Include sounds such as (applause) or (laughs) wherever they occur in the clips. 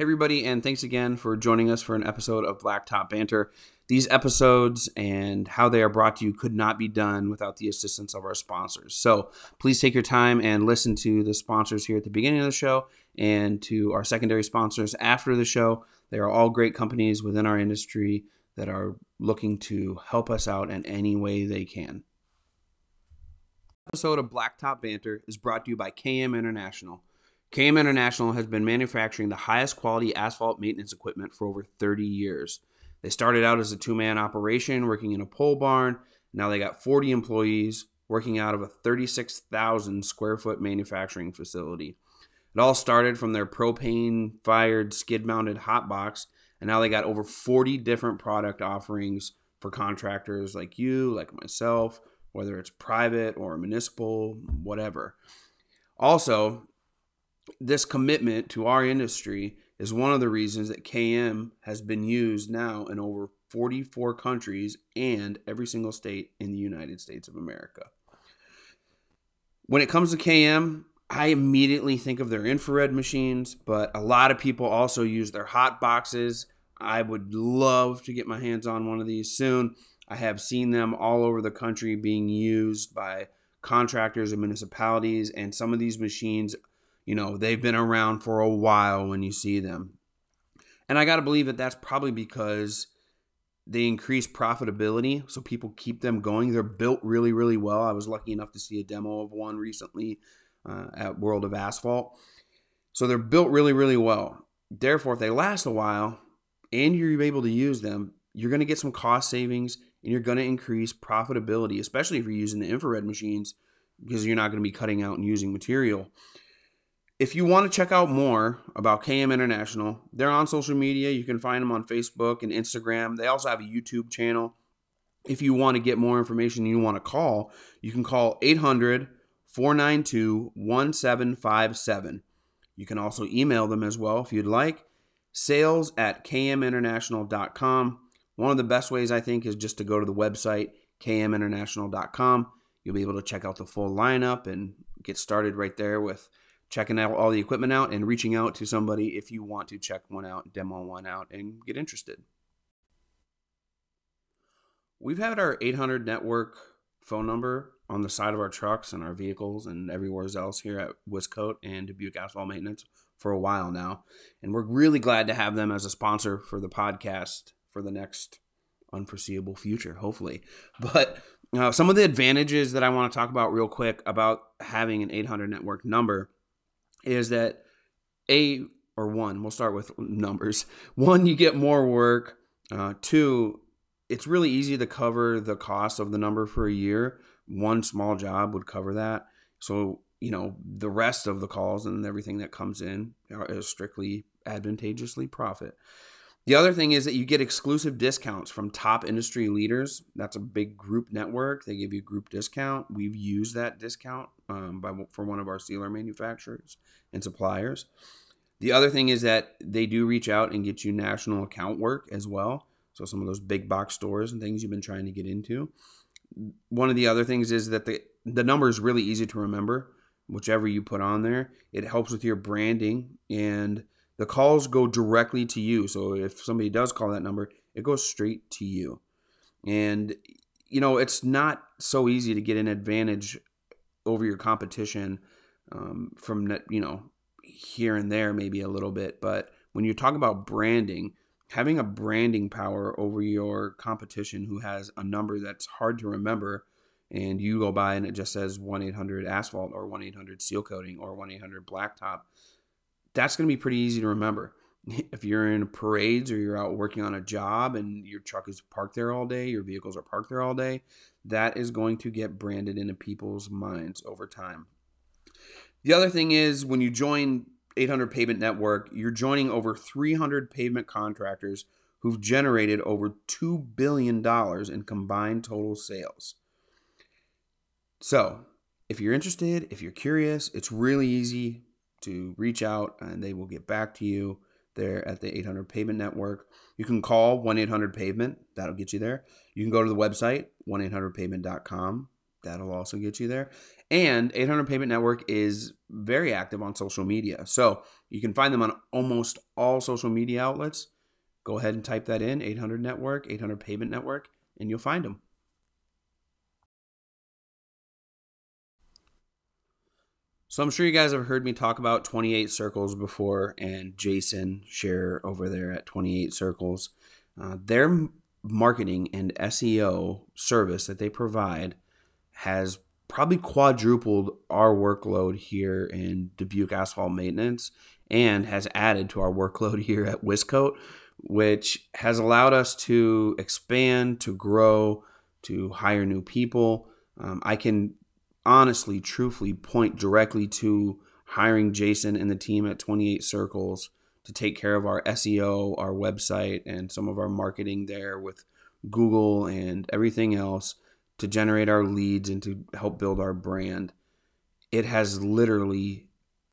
Hey, everybody, and thanks again for joining us for an episode of Blacktop Banter. These episodes and how they are brought to you could not be done without the assistance of our sponsors. So please take your time and listen to the sponsors here at the beginning of the show and to our secondary sponsors after the show. They are all great companies within our industry that are looking to help us out in any way they can. Episode of Blacktop Banter is brought to you by KM International. KM International has been manufacturing the highest quality asphalt maintenance equipment for over 30 years. They started out as a two man operation working in a pole barn. Now they got 40 employees working out of a 36,000 square foot manufacturing facility. It all started from their propane fired skid mounted hot box, and now they got over 40 different product offerings for contractors like you, like myself, whether it's private or municipal, whatever. Also, this commitment to our industry is one of the reasons that KM has been used now in over 44 countries and every single state in the United States of America. When it comes to KM, I immediately think of their infrared machines, but a lot of people also use their hot boxes. I would love to get my hands on one of these soon. I have seen them all over the country being used by contractors and municipalities, and some of these machines you know, they've been around for a while when you see them. And I got to believe that that's probably because they increase profitability, so people keep them going. They're built really, really well. I was lucky enough to see a demo of one recently uh, at World of Asphalt. So they're built really, really well. Therefore, if they last a while and you're able to use them, you're going to get some cost savings and you're going to increase profitability, especially if you're using the infrared machines because you're not going to be cutting out and using material if you want to check out more about KM International, they're on social media. You can find them on Facebook and Instagram. They also have a YouTube channel. If you want to get more information and you want to call, you can call 800 492 1757. You can also email them as well if you'd like. Sales at kminternational.com. One of the best ways I think is just to go to the website, kminternational.com. You'll be able to check out the full lineup and get started right there with checking out all the equipment out and reaching out to somebody if you want to check one out, demo one out, and get interested. We've had our 800 network phone number on the side of our trucks and our vehicles and everywhere else here at Wiscoat and Dubuque Asphalt Maintenance for a while now. And we're really glad to have them as a sponsor for the podcast for the next unforeseeable future, hopefully. (laughs) But uh, some of the advantages that I want to talk about real quick about having an 800 network number is that a or one we'll start with numbers. (laughs) One you get more work. Uh, two it's really easy to cover the cost of the number for a year. One small job would cover that. So you know the rest of the calls and everything that comes in is strictly advantageously profit the other thing is that you get exclusive discounts from top industry leaders. That's a big group network. They give you group discount. We've used that discount um, by, for one of our sealer manufacturers and suppliers. The other thing is that they do reach out and get you national account work as well. So some of those big box stores and things you've been trying to get into. One of the other things is that the the number is really easy to remember. Whichever you put on there, it helps with your branding and the calls go directly to you. So if somebody does call that number, it goes straight to you. And you know, it's not so easy to get an advantage over your competition um, from you know here and there maybe a little bit but when you talk about branding having a branding power over your competition who has a number that's hard to remember and you go by and it just says 1-800 asphalt or 1-800 seal coating or 1-800 blacktop that's going to be pretty easy to remember. (laughs) If you're in parades or you're out working on a job and your truck is parked there all day your vehicles are parked there all day that is going to get branded into people's minds over time. The other thing is when you join 800 Pavement Network, you're joining over 300 pavement contractors who've generated over $2 billion in combined total sales. So, if you're interested, if you're curious, it's really easy to reach out and they will get back to you there at the 800 Pavement Network. You can call 1 800 Pavement, that'll get you there. You can go to the website, 1 800pavement.com. That'll also get you there. And 800 Pavement Network is very active on social media. So you can find them on almost all social media outlets. Go ahead and type that in 800 Network, 800 Pavement Network, and you'll find them. So I'm sure you guys have heard me talk about 28 Circles before, and Jason share over there at 28 Circles. Uh, their marketing and SEO service that they provide has probably quadrupled our workload here in Dubuque Asphalt Maintenance and has added to our workload (laughs) here at Wiscoat, which has allowed us to expand, to grow, to hire new people. Um, I can honestly, truthfully point directly to hiring Jason and the team at 28 Circles to take care of our SEO, our website, and some of our marketing there with Google and everything else to generate our leads and to help build our brand. It has literally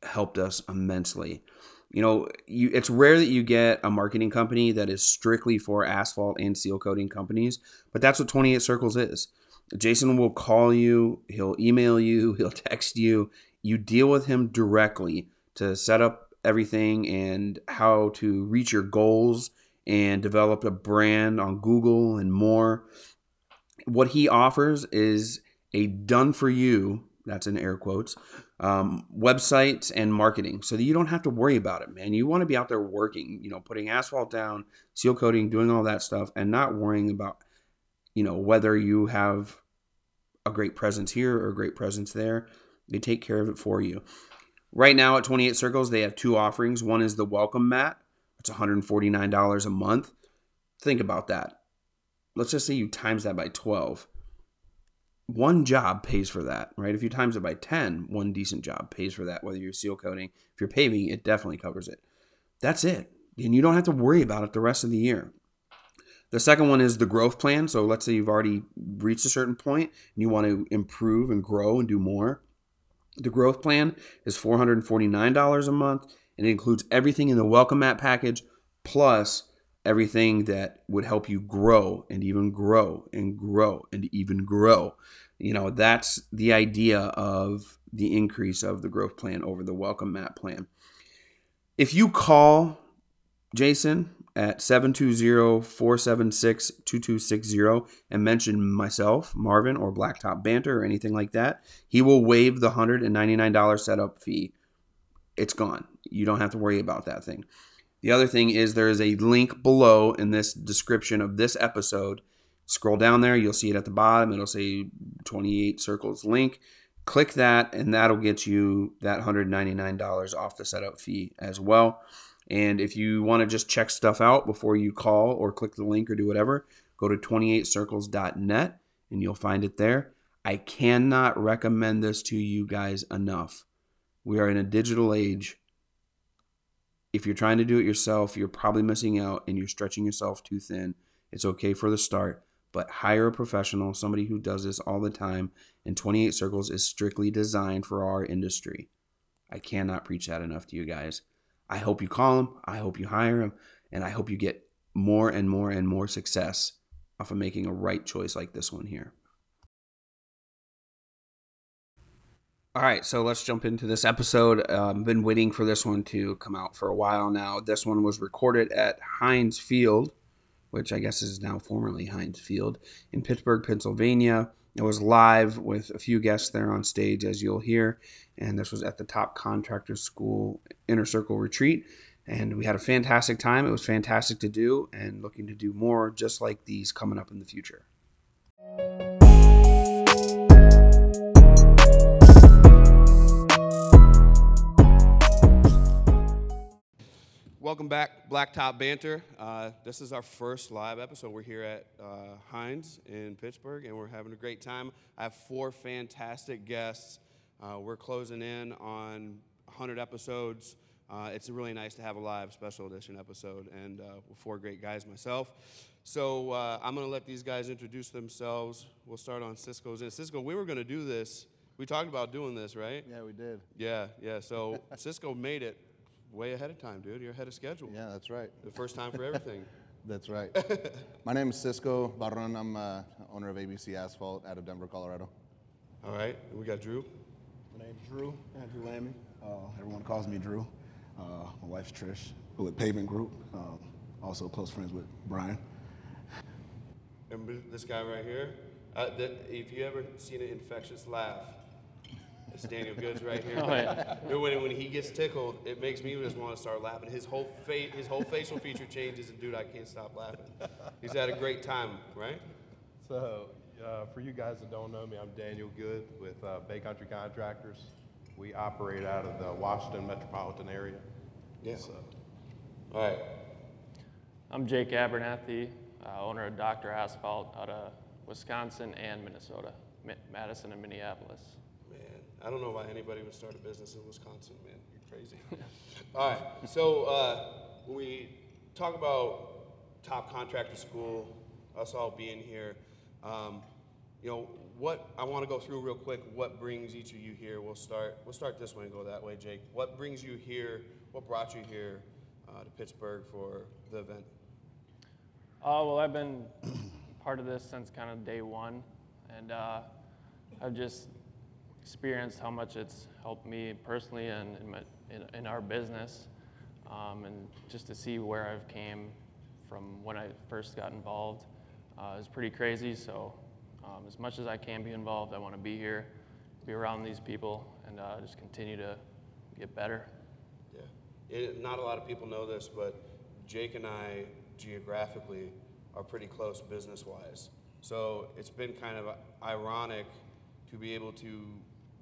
helped us immensely. You know, you, it's rare that you get a marketing company that is strictly for asphalt and seal coating companies, but that's what 28 Circles is. Jason will call you, he'll email you, (laughs) he'll text you. You deal with him directly to set up everything and how to reach your goals and develop a brand on Google and more. What he offers is a done for you, that's in air quotes, um, websites and marketing so that you don't have to worry about it, man. You want to be out there working, you know, putting asphalt down, seal coating, doing all that stuff, and not worrying about, you know, whether you have a great presence here or a great presence there. They take care of it for you. Right now at 28 Circles, they have two offerings. One is the welcome mat, it's $149 a month. Think about that. Let's just say you times that by 12. One job pays for that, right? If you times it by 10, one decent job pays for that, whether you're seal coating. If you're paving, it definitely covers it. That's it. And you don't have to worry about it the rest of the year. The second one is the growth plan. So let's say you've already reached a certain point and you want to improve and grow and do more. The growth plan is $449 a month and it includes everything in the welcome mat package plus everything that would help you grow and even grow and grow and even grow. You know, that's the idea of the increase of the growth plan over the welcome mat plan. If you call Jason at 720-476-2260 and mention myself, Marvin, or Blacktop Banter or anything like that, he will waive the $199 setup fee. It's gone. You don't have to worry about that thing. The other thing is there is a link below in this description of this episode. Scroll down there, you'll see it at the bottom. It'll say 28 circles link. Click that, and that'll get you that $199 off the setup fee as well. And if you want to just check stuff out before you call or click the link or do whatever, go to 28circles.net and you'll find it there. I cannot recommend this to you guys enough. We are in a digital age. If you're trying to do it yourself, you're probably missing out and you're stretching yourself too thin. It's okay for the start, but hire a professional, somebody who does this all the time. And 28 Circles is strictly designed for our industry. I cannot preach that enough to you guys. I hope you call him. I hope you hire him. And I hope you get more and more and more success off of making a right choice like this one here. All right, so let's jump into this episode. I've um, been waiting for this one to come out for a while now. This one was recorded at Heinz Field, which I guess is now formerly Heinz Field, in Pittsburgh, Pennsylvania. It was live with a few guests there on stage, as you'll hear. And this was at the Top Contractor School Inner Circle Retreat. And we had a fantastic time. It was fantastic to do, and looking to do more just like these coming up in the future. Welcome back, Blacktop Banter. Uh, this is our first live episode. We're here at uh, Heinz in Pittsburgh, and we're having a great time. I have four fantastic guests. Uh, we're closing in on 100 episodes. Uh, it's really nice to have a live special edition episode, and uh, four great guys myself. So uh, I'm going to let these guys introduce themselves. We'll start on Cisco's. And Cisco, we were going to do this. We talked about doing this, right? Yeah, we did. Yeah, yeah. So (laughs) Cisco made it way ahead of time, dude. You're ahead of schedule. Yeah, that's right. The first time for everything. (laughs) that's right. (laughs) My name is Cisco Barron. I'm uh, owner of ABC Asphalt out of Denver, Colorado. All right, we got Drew. My name's Drew, Andrew Lammy. Uh, everyone calls me Drew. Uh, my wife's Trish, who at Pavement Group. Um, also close friends with Brian. And this guy right here. Uh, that, if you ever seen an infectious laugh, it's Daniel Good's right here. Oh, yeah. And when, when he gets tickled, it makes me just want to start laughing. His whole face, his whole facial feature changes, and dude, I can't stop laughing. He's had a great time, right? So, uh, for you guys that don't know me, I'm Daniel Good with uh, Bay Country Contractors. We operate out of the Washington metropolitan area. Yeah. So, All right. I'm Jake Abernathy, uh, owner of Dr. Asphalt out of Wisconsin and Minnesota, Ma- Madison and Minneapolis. I don't know why anybody would start a business in Wisconsin, man. You're crazy. (laughs) All right. So uh, when we talk about top contractor school, us all being here, um, you know, what I want to go through real quick. What brings each of you here? We'll start. We'll start this way and go that way, Jake. What brings you here? What brought you here uh, to Pittsburgh for the event? Oh, well, I've been part of this since kind of day one, and uh, I've just experienced how much it's helped me personally and in, my, in, in our business, um, and just to see where I've came from when I first got involved uh, is pretty crazy. So, um, as much as I can be involved, I want to be here, be around these people, and uh, just continue to get better. Yeah. It, not a lot of people know this, but Jake and I geographically are pretty close business wise. So it's been kind of ironic to be able to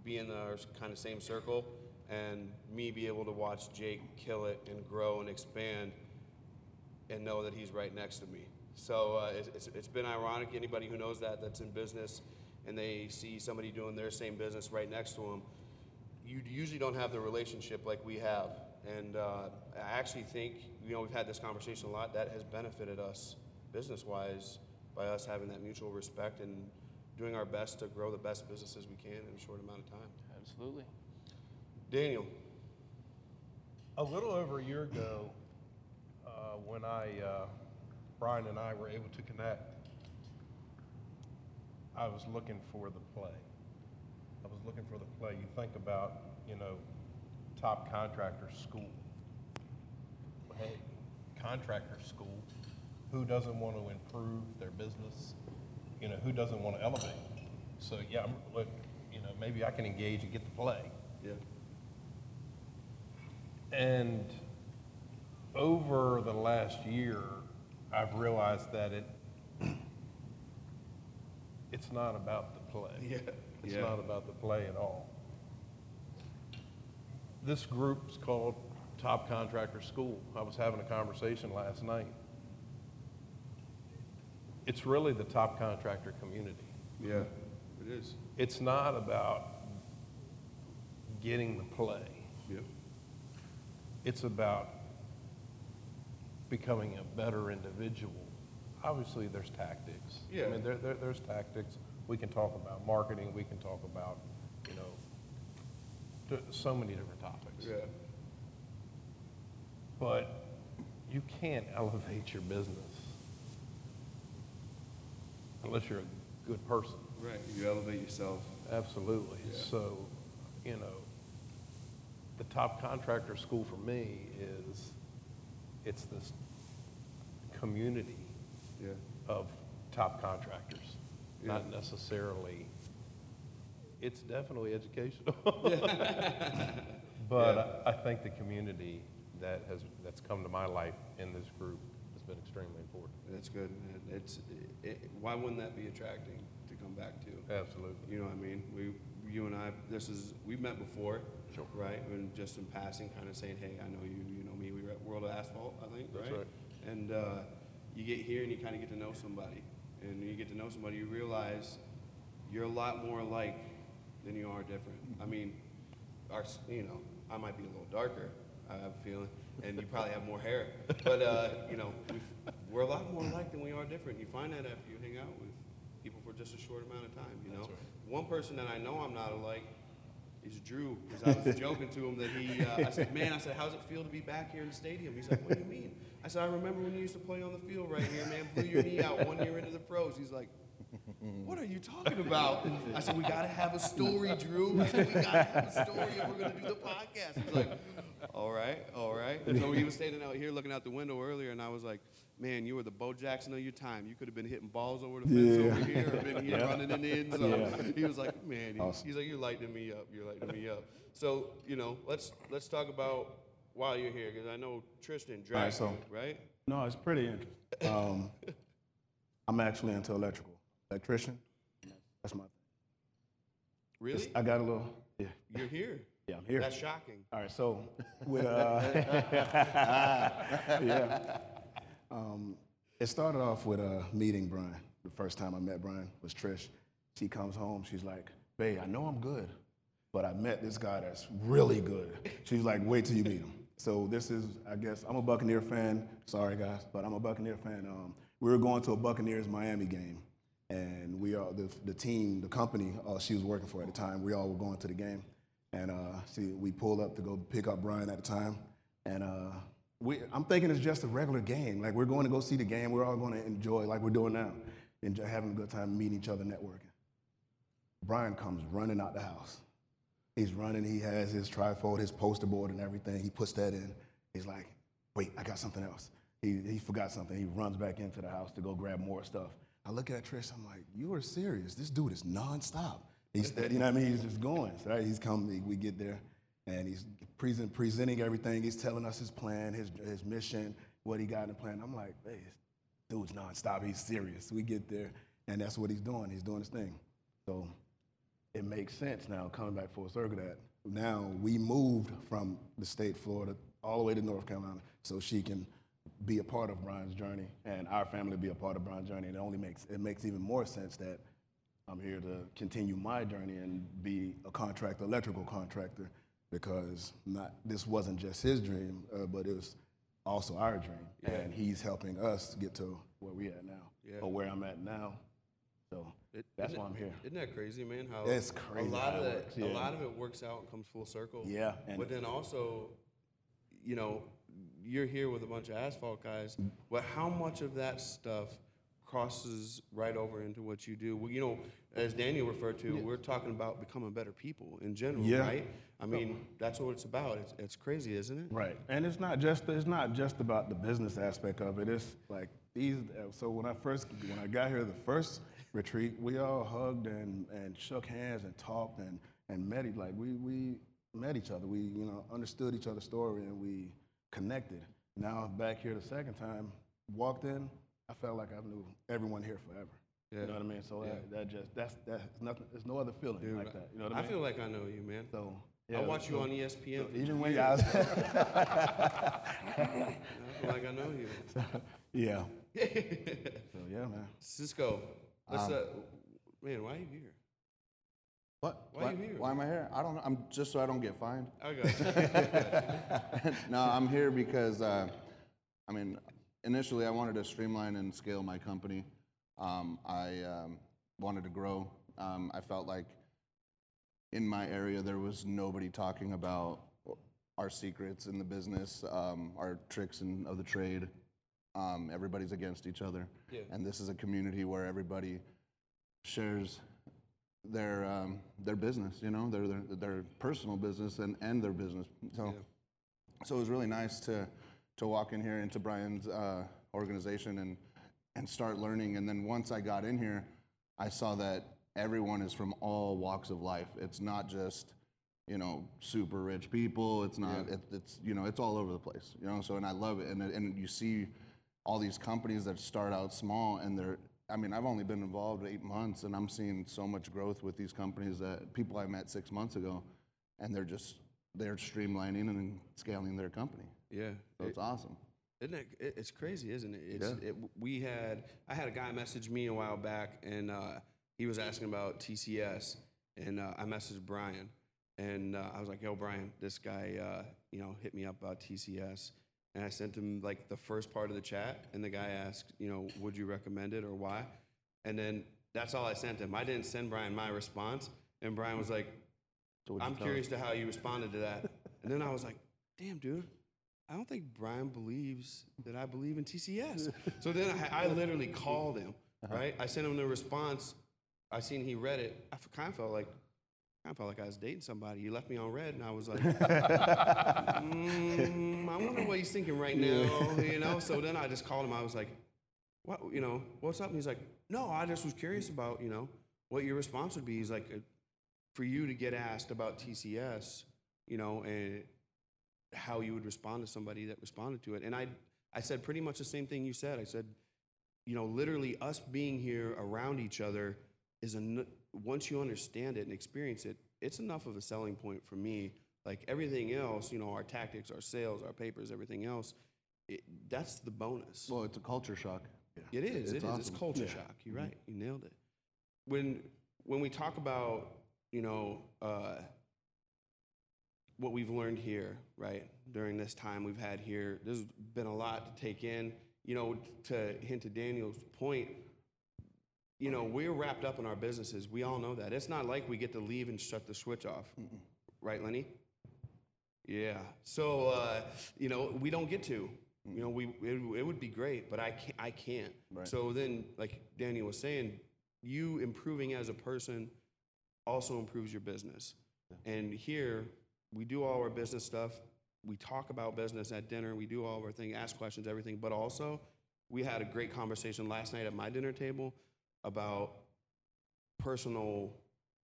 be in the kind of same circle and me be able to watch Jake kill it and grow and expand and know that he's right next to me. So uh, it's, it's, been ironic. Anybody who knows that, that's in business, and they see somebody doing their same business right next to them, you usually don't have the relationship like we have. And uh, I actually think, you know, we've had this conversation a lot, that has benefited us business-wise by us having that mutual respect and doing our best to grow the best businesses we can in a short amount of time. Absolutely. Daniel, a little over a year ago, uh, when I, uh, Brian and I were able to connect, I was looking for the play. I was looking for the play. You think about, you know, top contractor school. Hey, contractor school, who doesn't want to improve their business? You know, who doesn't want to elevate? So, yeah, I'm, look, you know, maybe I can engage and get the play. yeah, And over the last year, I've realized that it, it's not about the play. Yeah, It's yeah. not about the play at all. This group's called Top Contractor School. I was having a conversation last night. It's really the top contractor community. yeah, it is. It's not about getting the play. Yeah, It's about becoming a better individual. Obviously, there's tactics. Yeah. I mean, there, there, there's tactics. We can talk about marketing, we can talk about, you know, so many different topics. yeah, But you can't (laughs) elevate your business unless you're a good person. right. You elevate yourself. Absolutely. Yeah. So, you know, the top contractor school for me is, it's this community Yeah, of top contractors, not necessarily, it's definitely educational. (laughs) (laughs) But I I think the community that has, that's come to my life in this group been extremely important. that's good. It's, it, why wouldn't that be attracting to come back to? Absolutely. You know what I mean? We, you and I, this is, we've met before. Sure. Right? And just in passing, kind of saying, hey, I know you, you know me. We were at World of Asphalt, I think, That's right? right. And uh, you get here and you kind of get to know somebody. And when you get to know somebody, you realize you're a lot more alike than you are different. I mean, our, you know, I might be a little darker, I have a feeling, and you probably have more hair. But, uh, you know, we've, we're a lot more alike than we are different. You find that after you hang out with people for just a short amount of time, you know? Right. One person that I know I'm not alike is Drew, because I was (laughs) joking to him that he, uh, I said, man, I said, how's it feel to be back here in the stadium? He's like, what do you mean? I said, I remember when you used to play on the field right here, man, blew your knee out one year into the pros. He's like, what are you talking about? I said, we gotta have a story, Drew. I said, we gotta have a story if we're gonna do the podcast. He's like, all right, all right. So he was standing out here looking out the window earlier, and I was like, man, you were the Bo Jackson of your time. You could have been hitting balls over the fence Yeah. over here, or been here (laughs) running in the end zone. Yeah. He was like, man, he- Awesome. he's like, you're lighting me up. You're lighting me up. So, you know, let's let's talk about while you're here, because I know Tristan dragged right, so- right? No, it's pretty interesting. Um, (laughs) I'm actually into electrical, electrician. That's my thing. Really? I got a little, yeah, You're here. Yeah, I'm here. That's shocking. All right, so (laughs) with uh, (laughs) yeah, um, it started off with uh, meeting Brian. The first time I met Brian was Trish. She comes home, she's like, "Babe, I know I'm good, but I met this guy that's really good." She's like, "Wait till you meet him." So this is, I guess, I'm a Buccaneer fan. Sorry guys, but I'm a Buccaneer fan. Um, we were going to a Buccaneers Miami game, and we are the the team, the company uh, she was working for at the time. We all were going to the game. And uh, see, we pulled up to go pick up Brian at the time, and uh, we, I'm thinking it's just a regular game. Like we're going to go see the game. We're all going to enjoy, like we're doing now, enjoy having a good time, meeting each other, networking. Brian comes running out the house. He's running. He has his trifold, his poster board, and everything. He puts that in. He's like, "Wait, I got something else." He he forgot something. He runs back into the house to go grab more stuff. I look at Trish. I'm like, "You are serious? This dude is nonstop." He's you know what I mean. He's just going. Right? He's coming, We get there, and he's present, presenting everything. He's telling us his plan, his his mission, what he got in the plan. I'm like, "Hey, dude's nonstop. He's serious." We get there, and that's what he's doing. He's doing his thing. So it makes sense now coming back full circle that now we moved from the state Florida all the way to North Carolina so she can be a part of Brian's journey and our family be a part of Brian's journey. And it only makes it makes even more sense that I'm here to continue my journey and be a contractor, electrical contractor, because not this wasn't just his dream, uh, but it was also our dream. And he's helping us get to where we at now, Yeah. or where I'm at now. So It- that's why I'm here. Isn't that crazy, man? How It's A crazy lot of that, works, a lot of it works out and comes full circle. Yeah, but then also, you know, you're here with a bunch of asphalt guys. But how much of that stuff crosses right over into what you do? Well, you know, as Daniel referred to, we're talking about becoming better people in general, Yeah. right? I mean, that's what it's about. It's, it's crazy, isn't it? Right, and it's not just it's not just about the business aspect of it. It's like these. So when I first when I got here, the first retreat, we all hugged and, and shook hands and talked and and met each like we we met each other. We you know understood each other's story and we connected. Now back here the second time, walked in, I felt like I knew everyone here forever. Yeah. You know what I mean? So that, that just that's that's nothing. There's no other feeling Dude, like that. You know what I mean? I feel like I know you, man. so I yeah, watch you so- on ESPN. for Even when. I was, (laughs) I feel like I know you. (laughs) yeah. (laughs) so yeah, man. Cisco, let's, Um, uh, man, why are you here? What? Why you here? Why am I here? I don't know. I'm just so I don't get fined. I got you. no, I'm here because, uh, I mean, initially I wanted to streamline and scale my company. Um, I um, wanted to grow. Um, I felt like in my area there was nobody talking about our secrets in the business, um, our tricks in, of the trade. Um, everybody's against each other, Yeah. and this is a community where everybody shares their um, their business, you know, their, their their personal business and, and their business. So, so it was really nice to to walk in here into Brian's uh, organization and and start learning. And then once I got in here, I saw that everyone is from all walks of life. It's not just you know super rich people. It's not. It, it's you know it's all over the place. You know. So and I love it. And and you see all these companies that start out small and they're I mean, I've only been involved eight months and I'm seeing so much growth with these companies that people I met six months ago and they're just they're streamlining and scaling their company. Yeah. So it's awesome. Isn't it, it- it's crazy, isn't it? It's, it? We had, I had a guy message me a while back, and uh, he was asking about TCS, and uh, I messaged Brian, and uh, I was like, "Yo, Brian, this guy, uh, you know, hit me up about TCS," and I sent him like the first part of the chat, and the guy asked, you know, would you recommend it or why? And then that's all I sent him. I didn't send Brian my response, and Brian was like, So I'm curious to how you responded to that. and then I was like, damn, dude, I don't think Brian believes that I believe in TCS. so then I, I literally called him. right? I sent him the response. I seen he read it. I kind of felt like, kind of felt like I was dating somebody. He left me on red, and I was like, (laughs) mm, I wonder what he's thinking right now, you know. So then I just called him. I was like, what, you know, what's up? And he's like, no, I just was curious about, you know, what your response would be. He's like, uh, for you to get asked about TCS, you know, and how you would respond to somebody that responded to it. And I, I said pretty much the same thing you said. I said, you know, literally us being here around each other is a, once you understand it and experience it, it's enough of a selling point for me. Like everything else, you know, our tactics, our sales, our papers, everything else, it, that's the bonus. Well, it's a culture shock. It is. It's it is. It's awesome. culture shock. You're right. You nailed it. When when we talk about you know uh, what we've learned here, right, during this time we've had here, there's been a lot to take in. You know, to hint to Daniel's point, you know, we're wrapped up in our businesses. We all know that. It's not like we get to leave and shut the switch off, right, Lenny? Yeah. So uh, you know, we don't get to. You know, we it, it would be great, but I can't. I can't. Right. So then, like Daniel was saying, you improving as a person also improves your business. And here, we do all our business stuff. We talk about business at dinner. We do all our thing, ask questions, everything. But also, we had a great conversation last night at my dinner table about personal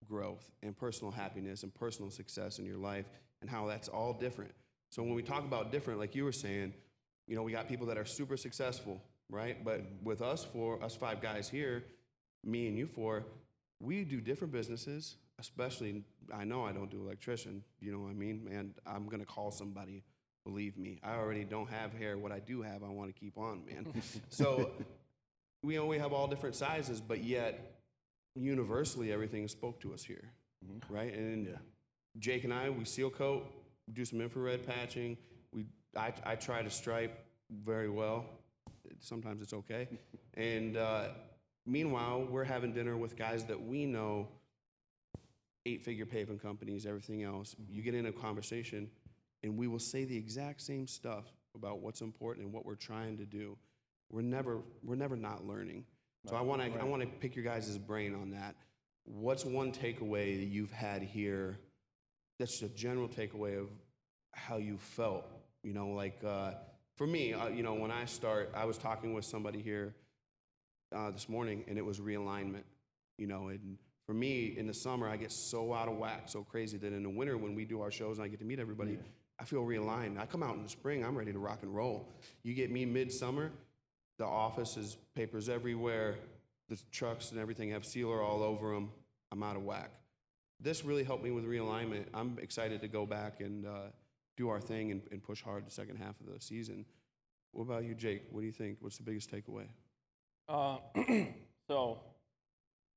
growth and personal happiness and personal success in your life and how that's all different. So when we talk about different, like you were saying, you know, we got people that are super successful, right? But with us four, us five guys here, me and you four, we do different businesses, especially I know I don't do electrician, you know what I mean? Man, I'm gonna call somebody, believe me. I already don't have hair. What I do have, I want to keep on, man. (laughs) so we only have all different sizes, but yet universally everything spoke to us here, right? And Jake and I, we seal coat, do some infrared patching. We, I, I try to stripe very well. Sometimes it's okay. And uh, meanwhile, we're having dinner with guys that we know, eight-figure paving companies, everything else. You get in a conversation, and we will say the exact same stuff about what's important and what we're trying to do. We're never, we're never not learning. So I want to, I want to pick your guys' brain on that. What's one takeaway that you've had here? That's just a general takeaway of how you felt. You know, like uh, for me, uh, you know, when I start, I was talking with somebody here uh, this morning, and it was realignment. You know, and for me, in the summer, I get so out of whack, so crazy that in the winter, when we do our shows and I get to meet everybody, I feel realigned. I come out in the spring, I'm ready to rock and roll. You get me midsummer, the office is papers everywhere, the trucks and everything have sealer all over them. I'm out of whack. This really helped me with realignment. I'm excited to go back and uh, do our thing and, and push hard the second half of the season. What about you, Jake? What do you think? What's the biggest takeaway? Uh, (clears throat) so,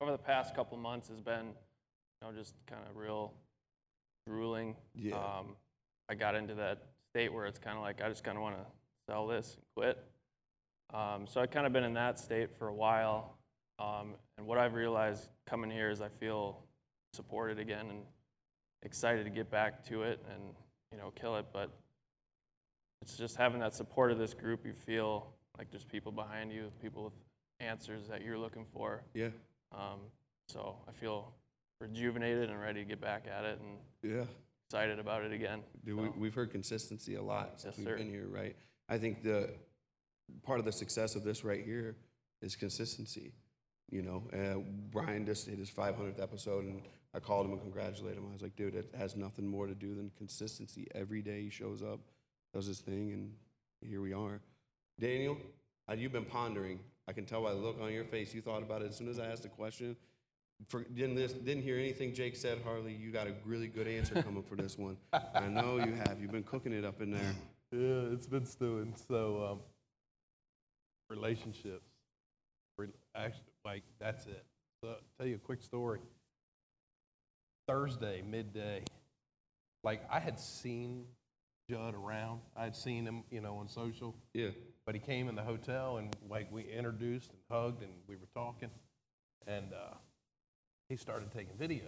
over the past couple months has been, you know, just kind of real drooling. Yeah. Um, I got into that state where it's kind of like I just kind of want to sell this and quit. Um, so I kind of been in that state for a while. Um, and what I've realized coming here is I feel supported again and excited to get back to it and you know kill it. But it's just having that support of this group. You feel like there's people behind you, people with answers that you're looking for. Yeah. Um, so I feel rejuvenated and ready to get back at it and Yeah. excited about it again. Dude, So, we, we've heard consistency a lot since Yes, we've sir. been here, right? I think the part of the success of this right here is consistency. You know, uh, Brian just hit his 500th episode, and I called him and congratulated him. I was like, dude, it has nothing more to do than consistency. Every day he shows up, does his thing, and here we are. Daniel, you've been pondering. I can tell by the look on your face. You thought about it as soon as I asked the question. For, didn't, this, didn't hear anything Jake said, Harley. You got a really good answer coming for this one. (laughs) I know you have. You've been cooking it up in there. Yeah, it's been stewing. So, um, relationships, Re- actually, like that's it. So, tell you a quick story. Thursday midday, like I had seen Judd around. I had seen him, you know, on social, Yeah. But he came in the hotel and like we introduced and hugged and we were talking, and uh, he started taking videos.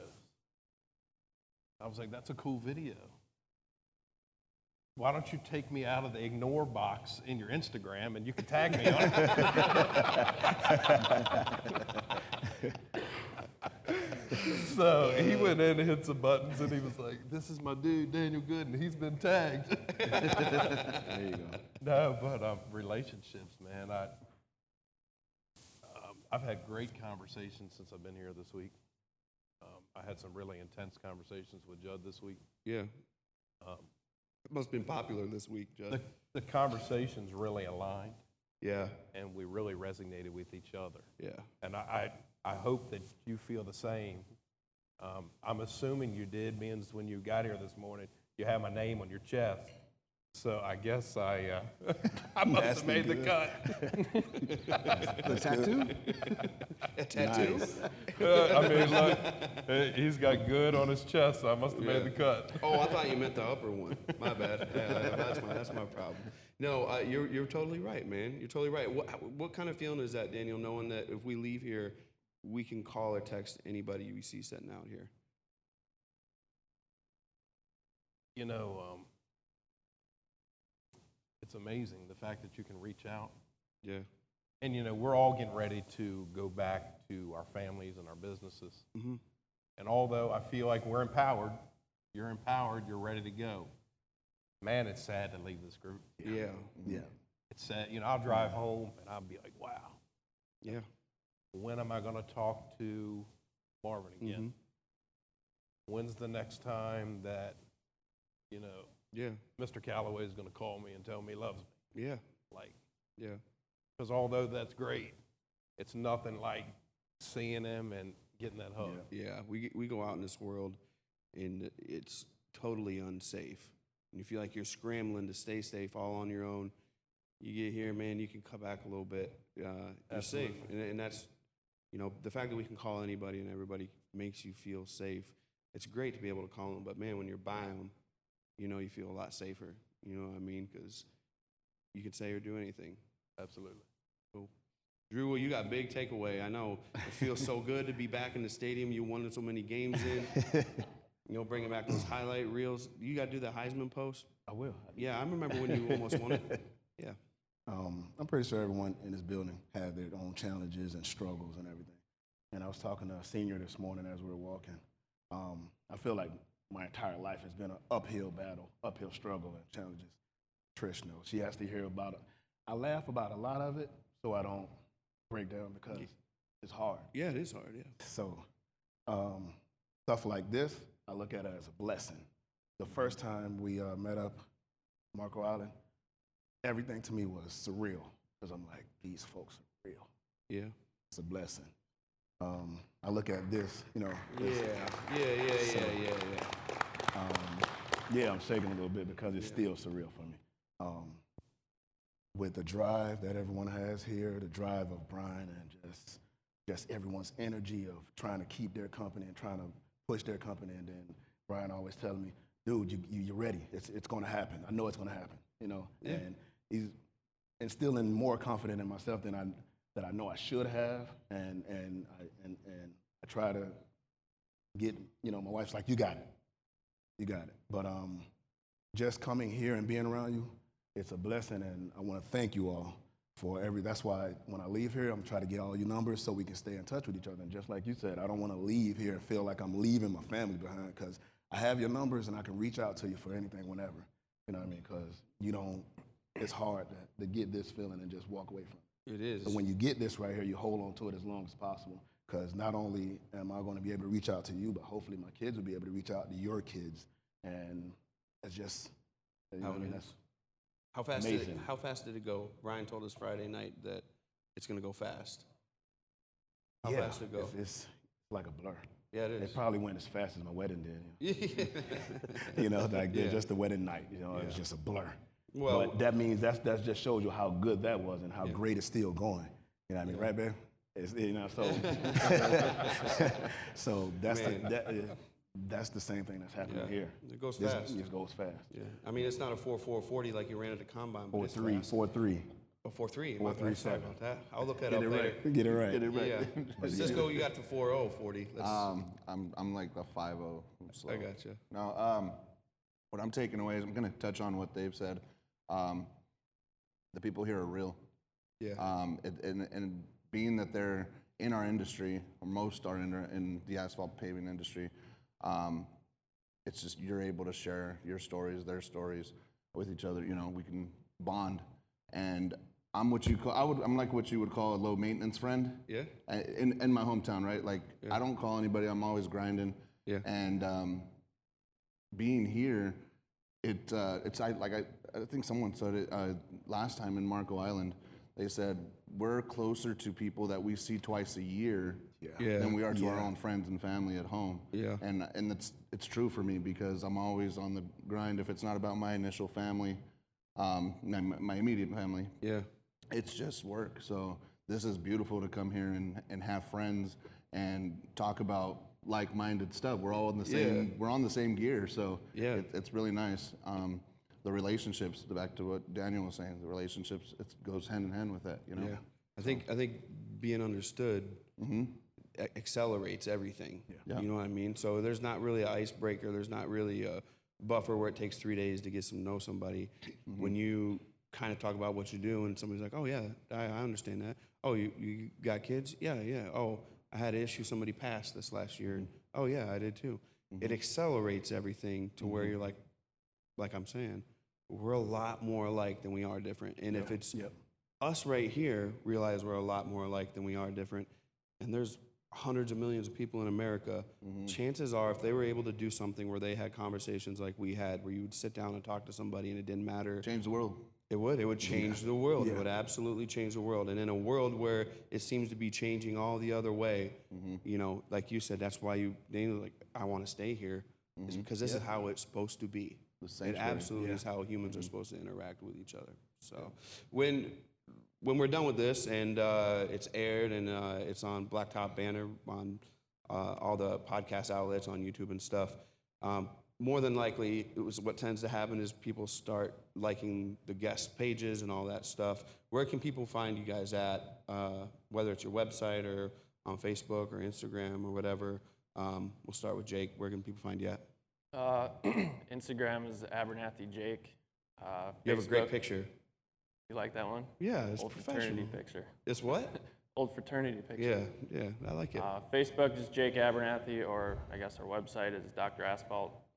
I was like, "That's a cool video." why don't you take me out of the ignore box in your Instagram and you can tag me on it? (laughs) (laughs) (laughs) so he went in and hit some buttons and he was like, This is my dude, Daniel Gooden. He's been tagged. (laughs) There you go. no, but um, relationships, man. I, um, I've had great conversations since I've been here this week. Um, I had some really intense conversations with Judd this week. Yeah. Um, It must have been popular this week, the, the conversations really aligned Yeah. and we really resonated with each other. Yeah. And I, I, I hope that you feel the same. Um, I'm assuming you did, means when you got here this morning, you had my name on your chest. So I guess I, uh, (laughs) I must have made the good. cut. The tattoo? (laughs) A tattoo? Nice. Uh, I mean, look, uh, he's got good on his chest, so I must have made the cut. Oh, I thought you meant the upper one. My bad. Yeah, that's my that's my problem. No, uh, you're you're totally right, man. You're totally right. What what kind of feeling is that, Daniel? Knowing that if we leave here, we can call or text anybody we see sitting out here. You know, um, it's amazing the fact that you can reach out. Yeah. And, you know, we're all getting ready to go back to our families and our businesses. Mhm. And although I feel like we're empowered, you're empowered, you're ready to go. Man, it's sad to leave this group. Yeah. Yeah. It's sad. You know, I'll drive home and I'll be like, wow, Yeah. when am I going to talk to Marvin again? When's the next time that, you know, Yeah. Mr. Calloway is going to call me and tell me he loves me? Yeah. Like, Yeah. because although that's great, it's nothing like seeing him and getting that hug. Yeah. We we go out in this world, and it's totally unsafe. And you feel like you're scrambling to stay safe all on your own. You get here, man. You can cut back a little bit. Uh, you're safe, and, and that's you know the fact that we can call anybody and everybody makes you feel safe. It's great to be able to call them, but man, when you're by them, you know you feel a lot safer. You know what I mean? Because you can say or do anything. Absolutely. Drew, well, you got big takeaway. I know it feels so good to be back in the stadium. You won so many games in. (laughs) You know, bringing back those highlight reels. You got to do the Heisman post. I will. Yeah, I remember when you almost won it. (laughs) Yeah. Um, I'm pretty sure everyone in this building had their own challenges and struggles and everything. And I was talking to a senior this morning as we were walking. Um, I feel like my entire life has been an uphill battle, uphill struggle and challenges. Trish knows. She has to hear about it. I laugh about a lot of it so I don't break down because it's hard. Yeah, it is hard. Yeah. So um, stuff like this, I look at it as a blessing. The first time we uh, met up, Marco Island, everything to me was surreal because I'm like, these folks are real. Yeah. It's a blessing. Um, I look at this, you know. Yeah. this- Yeah. Yeah. Yeah. Yeah. Yeah. um, yeah, I'm shaking a little bit because it's still surreal for me. Um, with the drive that everyone has here, the drive of Brian and just just everyone's energy of trying to keep their company and trying to push their company, and then Brian always telling me, "Dude, you, you you're ready. It's it's going to happen. I know it's going to happen." You know, and he's instilling more confidence in myself than I that I know I should have, and and I and and I try to get you know my wife's like, "You got it." You got it. But um, just coming here and being around you, it's a blessing, and I want to thank you all for every. That's why when I leave here, I'm trying to get all your numbers so we can stay in touch with each other. And just like you said, I don't want to leave here and feel like I'm leaving my family behind because I have your numbers and I can reach out to you for anything whenever. You know what I mean? Because you don't. It's hard to, to get this feeling and just walk away from. it. It is. So when you get this right here, you hold on to it as long as possible. Because not only am I going to be able to reach out to you, but hopefully my kids will be able to reach out to your kids. And it's just, you know How I mean? That's. How fast? Did it, how fast did it go? Brian told us Friday night that it's going to go fast. How yeah, fast did it go? It's, it's like a blur. yeah, it is. it probably went as fast as my wedding did. Yeah. (laughs) (laughs) You know, like Yeah. just the wedding night. You know, it was just a blur. Well- but that means that's that just shows you how good that was and how great it's still going. You know what I mean, right, babe? It's, you know, so (laughs) (laughs) so that's the, Man. that, is- that's the same thing that's happening Yeah. here. It goes This- fast. It goes fast. Yeah. I mean, it's not a four four forty like you ran at the combine, but Four it's three, fast. four three. Oh, four three. Four, My three, bad. Sorry seven. about that. I'll look that Get up it later. right. Get it right. Get it right. Yeah. (laughs) Cisco, you got the four zero forty. Let's, Um, I'm I'm like a five zero. I gotcha. No, um, what I'm taking away is I'm going to touch on what they've said. Um, the people here are real. Yeah. Um, it, and, and being that they're in our industry, or most are in, in the asphalt paving industry, um, it's just you're able to share your stories, their stories with each other. You know, we can bond. And I'm what you call I would I'm like what you would call a low maintenance friend. Yeah. In in my hometown, right? Like I don't call anybody. I'm always grinding. Yeah. And um, being here, it uh, it's I like I, I think someone said it uh, last time in Marco Island. They said we're closer to people that we see twice a year Yeah. than we are to our own friends and family at home. Yeah. And and it's it's true for me because I'm always on the grind. If it's not about my initial family, um, my, my immediate family, Yeah. it's just work. So this is beautiful to come here and, and have friends and talk about like-minded stuff. We're all in the same. Yeah. We're on the same gear. So Yeah. it, it's really nice. Um, the relationships. Back to what Daniel was saying. The relationships. It goes hand in hand with that. You know. Yeah. I think I think being understood e- accelerates everything. Yeah. You know what I mean? So there's not really an icebreaker. There's not really a buffer where it takes three days to get to know somebody. When you kind of talk about what you do, and somebody's like, "Oh yeah, I, I understand that. Oh, you, you got kids? Yeah, yeah. Oh, I had an issue. Somebody passed this last year. And, oh yeah, I did too. Mm-hmm. It accelerates everything to where mm-hmm. you're like, like I'm saying, we're a lot more alike than we are different. And if it's us right here realize we're a lot more alike than we are different, and there's hundreds of millions of people in America, mm-hmm. chances are if they were able to do something where they had conversations like we had, where you would sit down and talk to somebody and it didn't matter, Change the world. It would. It would change the world. It would absolutely change the world. And in a world where it seems to be changing all the other way, you know, like you said, that's why you, Daniel, like, I want to stay here, is because this is how it's supposed to be. It absolutely is how humans are supposed to interact with each other. So when when we're done with this and uh, it's aired and uh, it's on Blacktop Banter on uh, all the podcast outlets on YouTube and stuff, um, more than likely, it was what tends to happen is people start liking the guest pages and all that stuff. Where can people find you guys at? Uh, whether it's your website or on Facebook or Instagram or whatever. Um, we'll start with Jake. Where can people find you at? Uh, (clears throat) Instagram is Abernathy Jake. Uh, You have a great picture. You like that one? Yeah, it's Old professional. fraternity picture. It's what? (laughs) Old fraternity picture. Yeah, yeah, I like it. Uh, Facebook is Jake Abernathy, or I guess our website is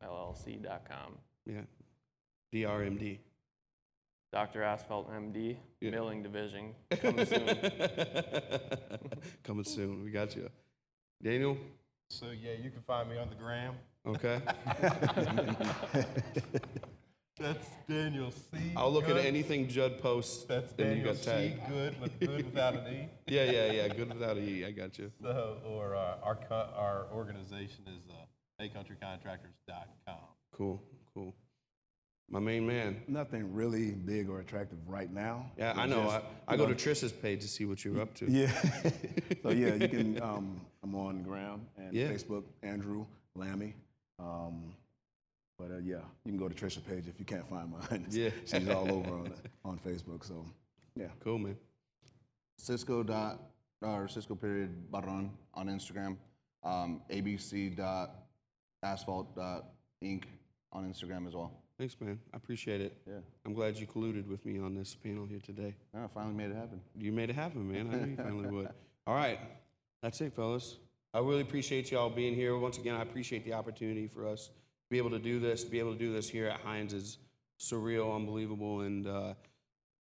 drasphaltllc.com. yeah, DRMD. Dr. Asphalt MD, Yeah. milling division, coming soon. (laughs) Coming soon. We got you. Daniel. So yeah, you can find me on the gram. Okay. (laughs) That's Daniel C. I'll look at anything Judd posts. That's and you Daniel got C. tagged. Good, look good without an E. (laughs) Yeah, yeah, yeah. Good without a E. I got you. So, or uh, our co- our organization is uh, acountrycontractors.com. Cool, cool. My main man. Nothing really big or attractive right now. Yeah, I know. just, I, I go know, to Trish's page to see what you're up to. Yeah. (laughs) so yeah, you can. Um, I'm on Gram and Yeah. Facebook. Andrew Lammy. Um, but uh, yeah, you can go to Trisha page if you can't find mine. Yeah. (laughs) she's all over on on Facebook. So yeah. Cool, man. Cisco dot or Cisco period Barron on Instagram. Um, ABC dot asphalt dot inc on Instagram as well. Thanks, man. I appreciate it. Yeah. I'm glad you colluded with me on this panel here today. I finally made it happen. You made it happen, man. I knew you finally would. (laughs) All right. That's it, fellas. I really appreciate y'all being here. Once again, I appreciate the opportunity for us to be able to do this. To be able to do this here at Heinz is surreal, unbelievable, and uh,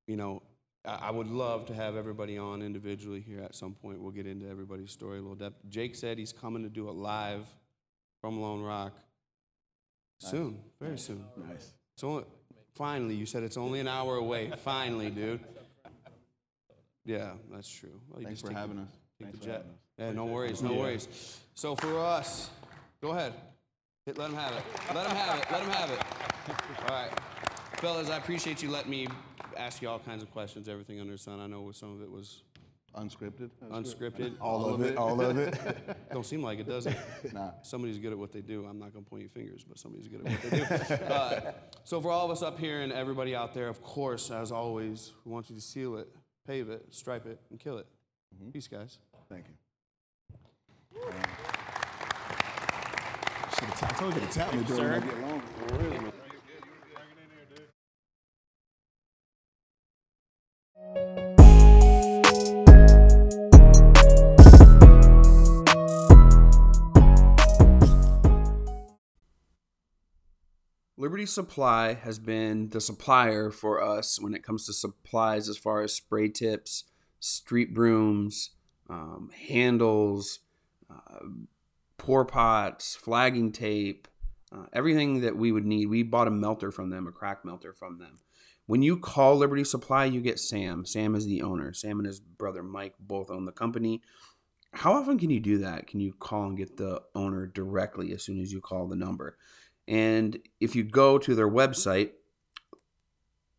you know, I, I would love to have everybody on individually here at some point. We'll get into everybody's story a little depth. Jake said he's coming to do it live from Lone Rock soon, very soon. Nice. It's only, finally, you said it's only an hour away. (laughs) finally, dude. Yeah, that's true. Well, you Thanks just for take the- having us. Take Thanks the for jet. us. Yeah, no worries, no worries. So for us, go ahead. Hit, let him have it. Let him have it. Let him have it. (laughs) All right. Fellas, I appreciate you letting me ask you all kinds of questions, everything under the sun. I know some of it was Unscripted. unscripted. All, of it. (laughs) All of it. Don't seem like it, does it? (laughs) Nah. Somebody's good at what they do. I'm not going to point you fingers, but somebody's good at what they do. (laughs) uh, so, for all of us up here and everybody out there, of course, as always, we want you to seal it, pave it, stripe it, and kill it. Peace, guys. Thank you. Should have told you to tap me during sir. Liberty Supply has been the supplier for us when it comes to supplies as far as spray tips, street brooms, um, handles, uh, pour pots, flagging tape, uh, everything that we would need. We bought a melter from them, a crack melter from them. When you call Liberty Supply, you get Sam. Sam is the owner. Sam and his brother Mike both own the company. How often can you do that? Can you call and get the owner directly as soon as you call the number? And if you go to their website,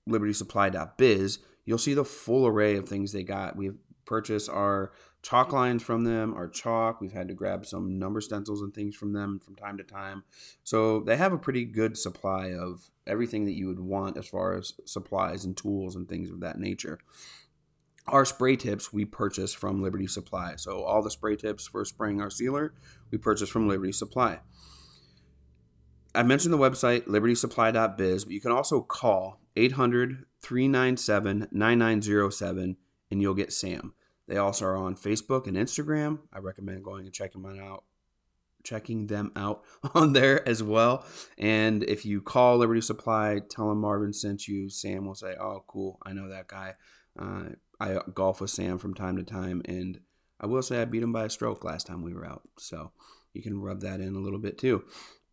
libertysupply.biz, you'll see the full array of things they got. We've purchased our chalk lines from them, our chalk. We've had to grab some number stencils and things from them from time to time. So they have a pretty good supply of everything that you would want as far as supplies and tools and things of that nature. Our spray tips we purchase from Liberty Supply. So all the spray tips for spraying our sealer we purchase from Liberty Supply. I mentioned the website libertysupply.biz, but you can also call 800 397 9907 and you'll get Sam. They also are on Facebook and Instagram. I recommend going and checking them out checking them out (laughs) on there as well. And if you call Liberty Supply, tell them Marvin sent you. Sam will say, "Oh, cool, I know that guy." Uh, I golf with Sam from time to time, and I will say I beat him by a stroke last time we were out. So you can rub that in a little bit too.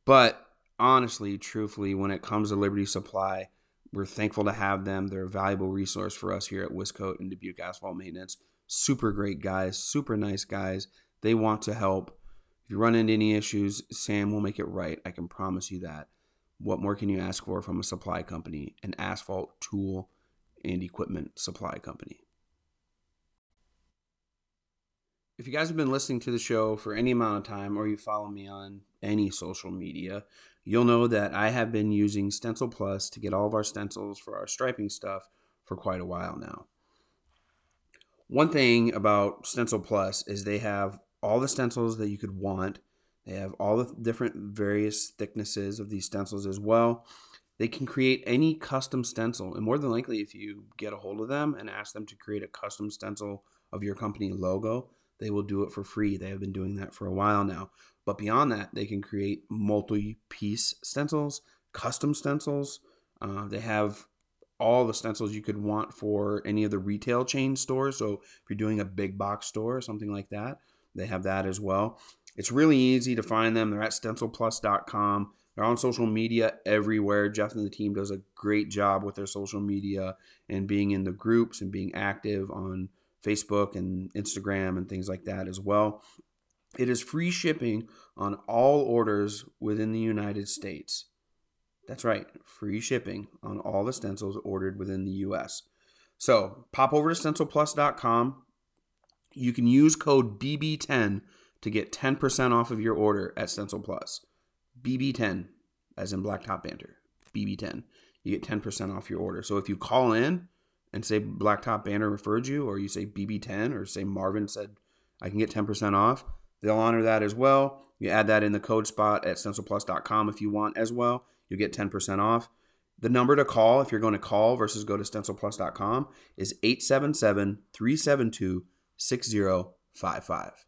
But honestly, truthfully, when it comes to Liberty Supply, we're thankful to have them. They're a valuable resource for us here at Wiscote and Dubuque Asphalt Maintenance. Super great guys, super nice guys. They want to help. If you run into any issues, Sam will make it right. I can promise you that. What more can you ask for from a supply company, an asphalt tool and equipment supply company? If you guys have been listening to the show for any amount of time or you follow me on any social media, you'll know that I have been using Stencil Plus to get all of our stencils for our striping stuff for quite a while now. One thing about Stencil Plus is they have all the stencils that you could want. They have all the different various thicknesses of these stencils as well. They can create any custom stencil, and more than likely, if you get a hold of them and ask them to create a custom stencil of your company logo, they will do it for free. They have been doing that for a while now. But beyond that, they can create multi piece stencils, custom stencils. Uh, they have all the stencils you could want for any of the retail chain stores. So if you're doing a big box store or something like that, they have that as well. It's really easy to find them. They're at stencilplus.com. They're on social media everywhere. Jeff and the team does a great job with their social media and being in the groups and being active on Facebook and Instagram and things like that as well. It is free shipping on all orders within the United States. That's right, free shipping on all the stencils ordered within the US. So pop over to stencilplus.com. You can use code BB10 to get 10% off of your order at Stencil Plus. BB10, as in Blacktop Banter. BB10. You get 10% off your order. So if you call in and say Blacktop Banter referred you, or you say BB10, or say Marvin said I can get 10% off, they'll honor that as well. You add that in the code spot at stencilplus.com if you want as well. You'll get 10% off. The number to call if you're going to call versus go to stencilplus.com is 877 372 6055.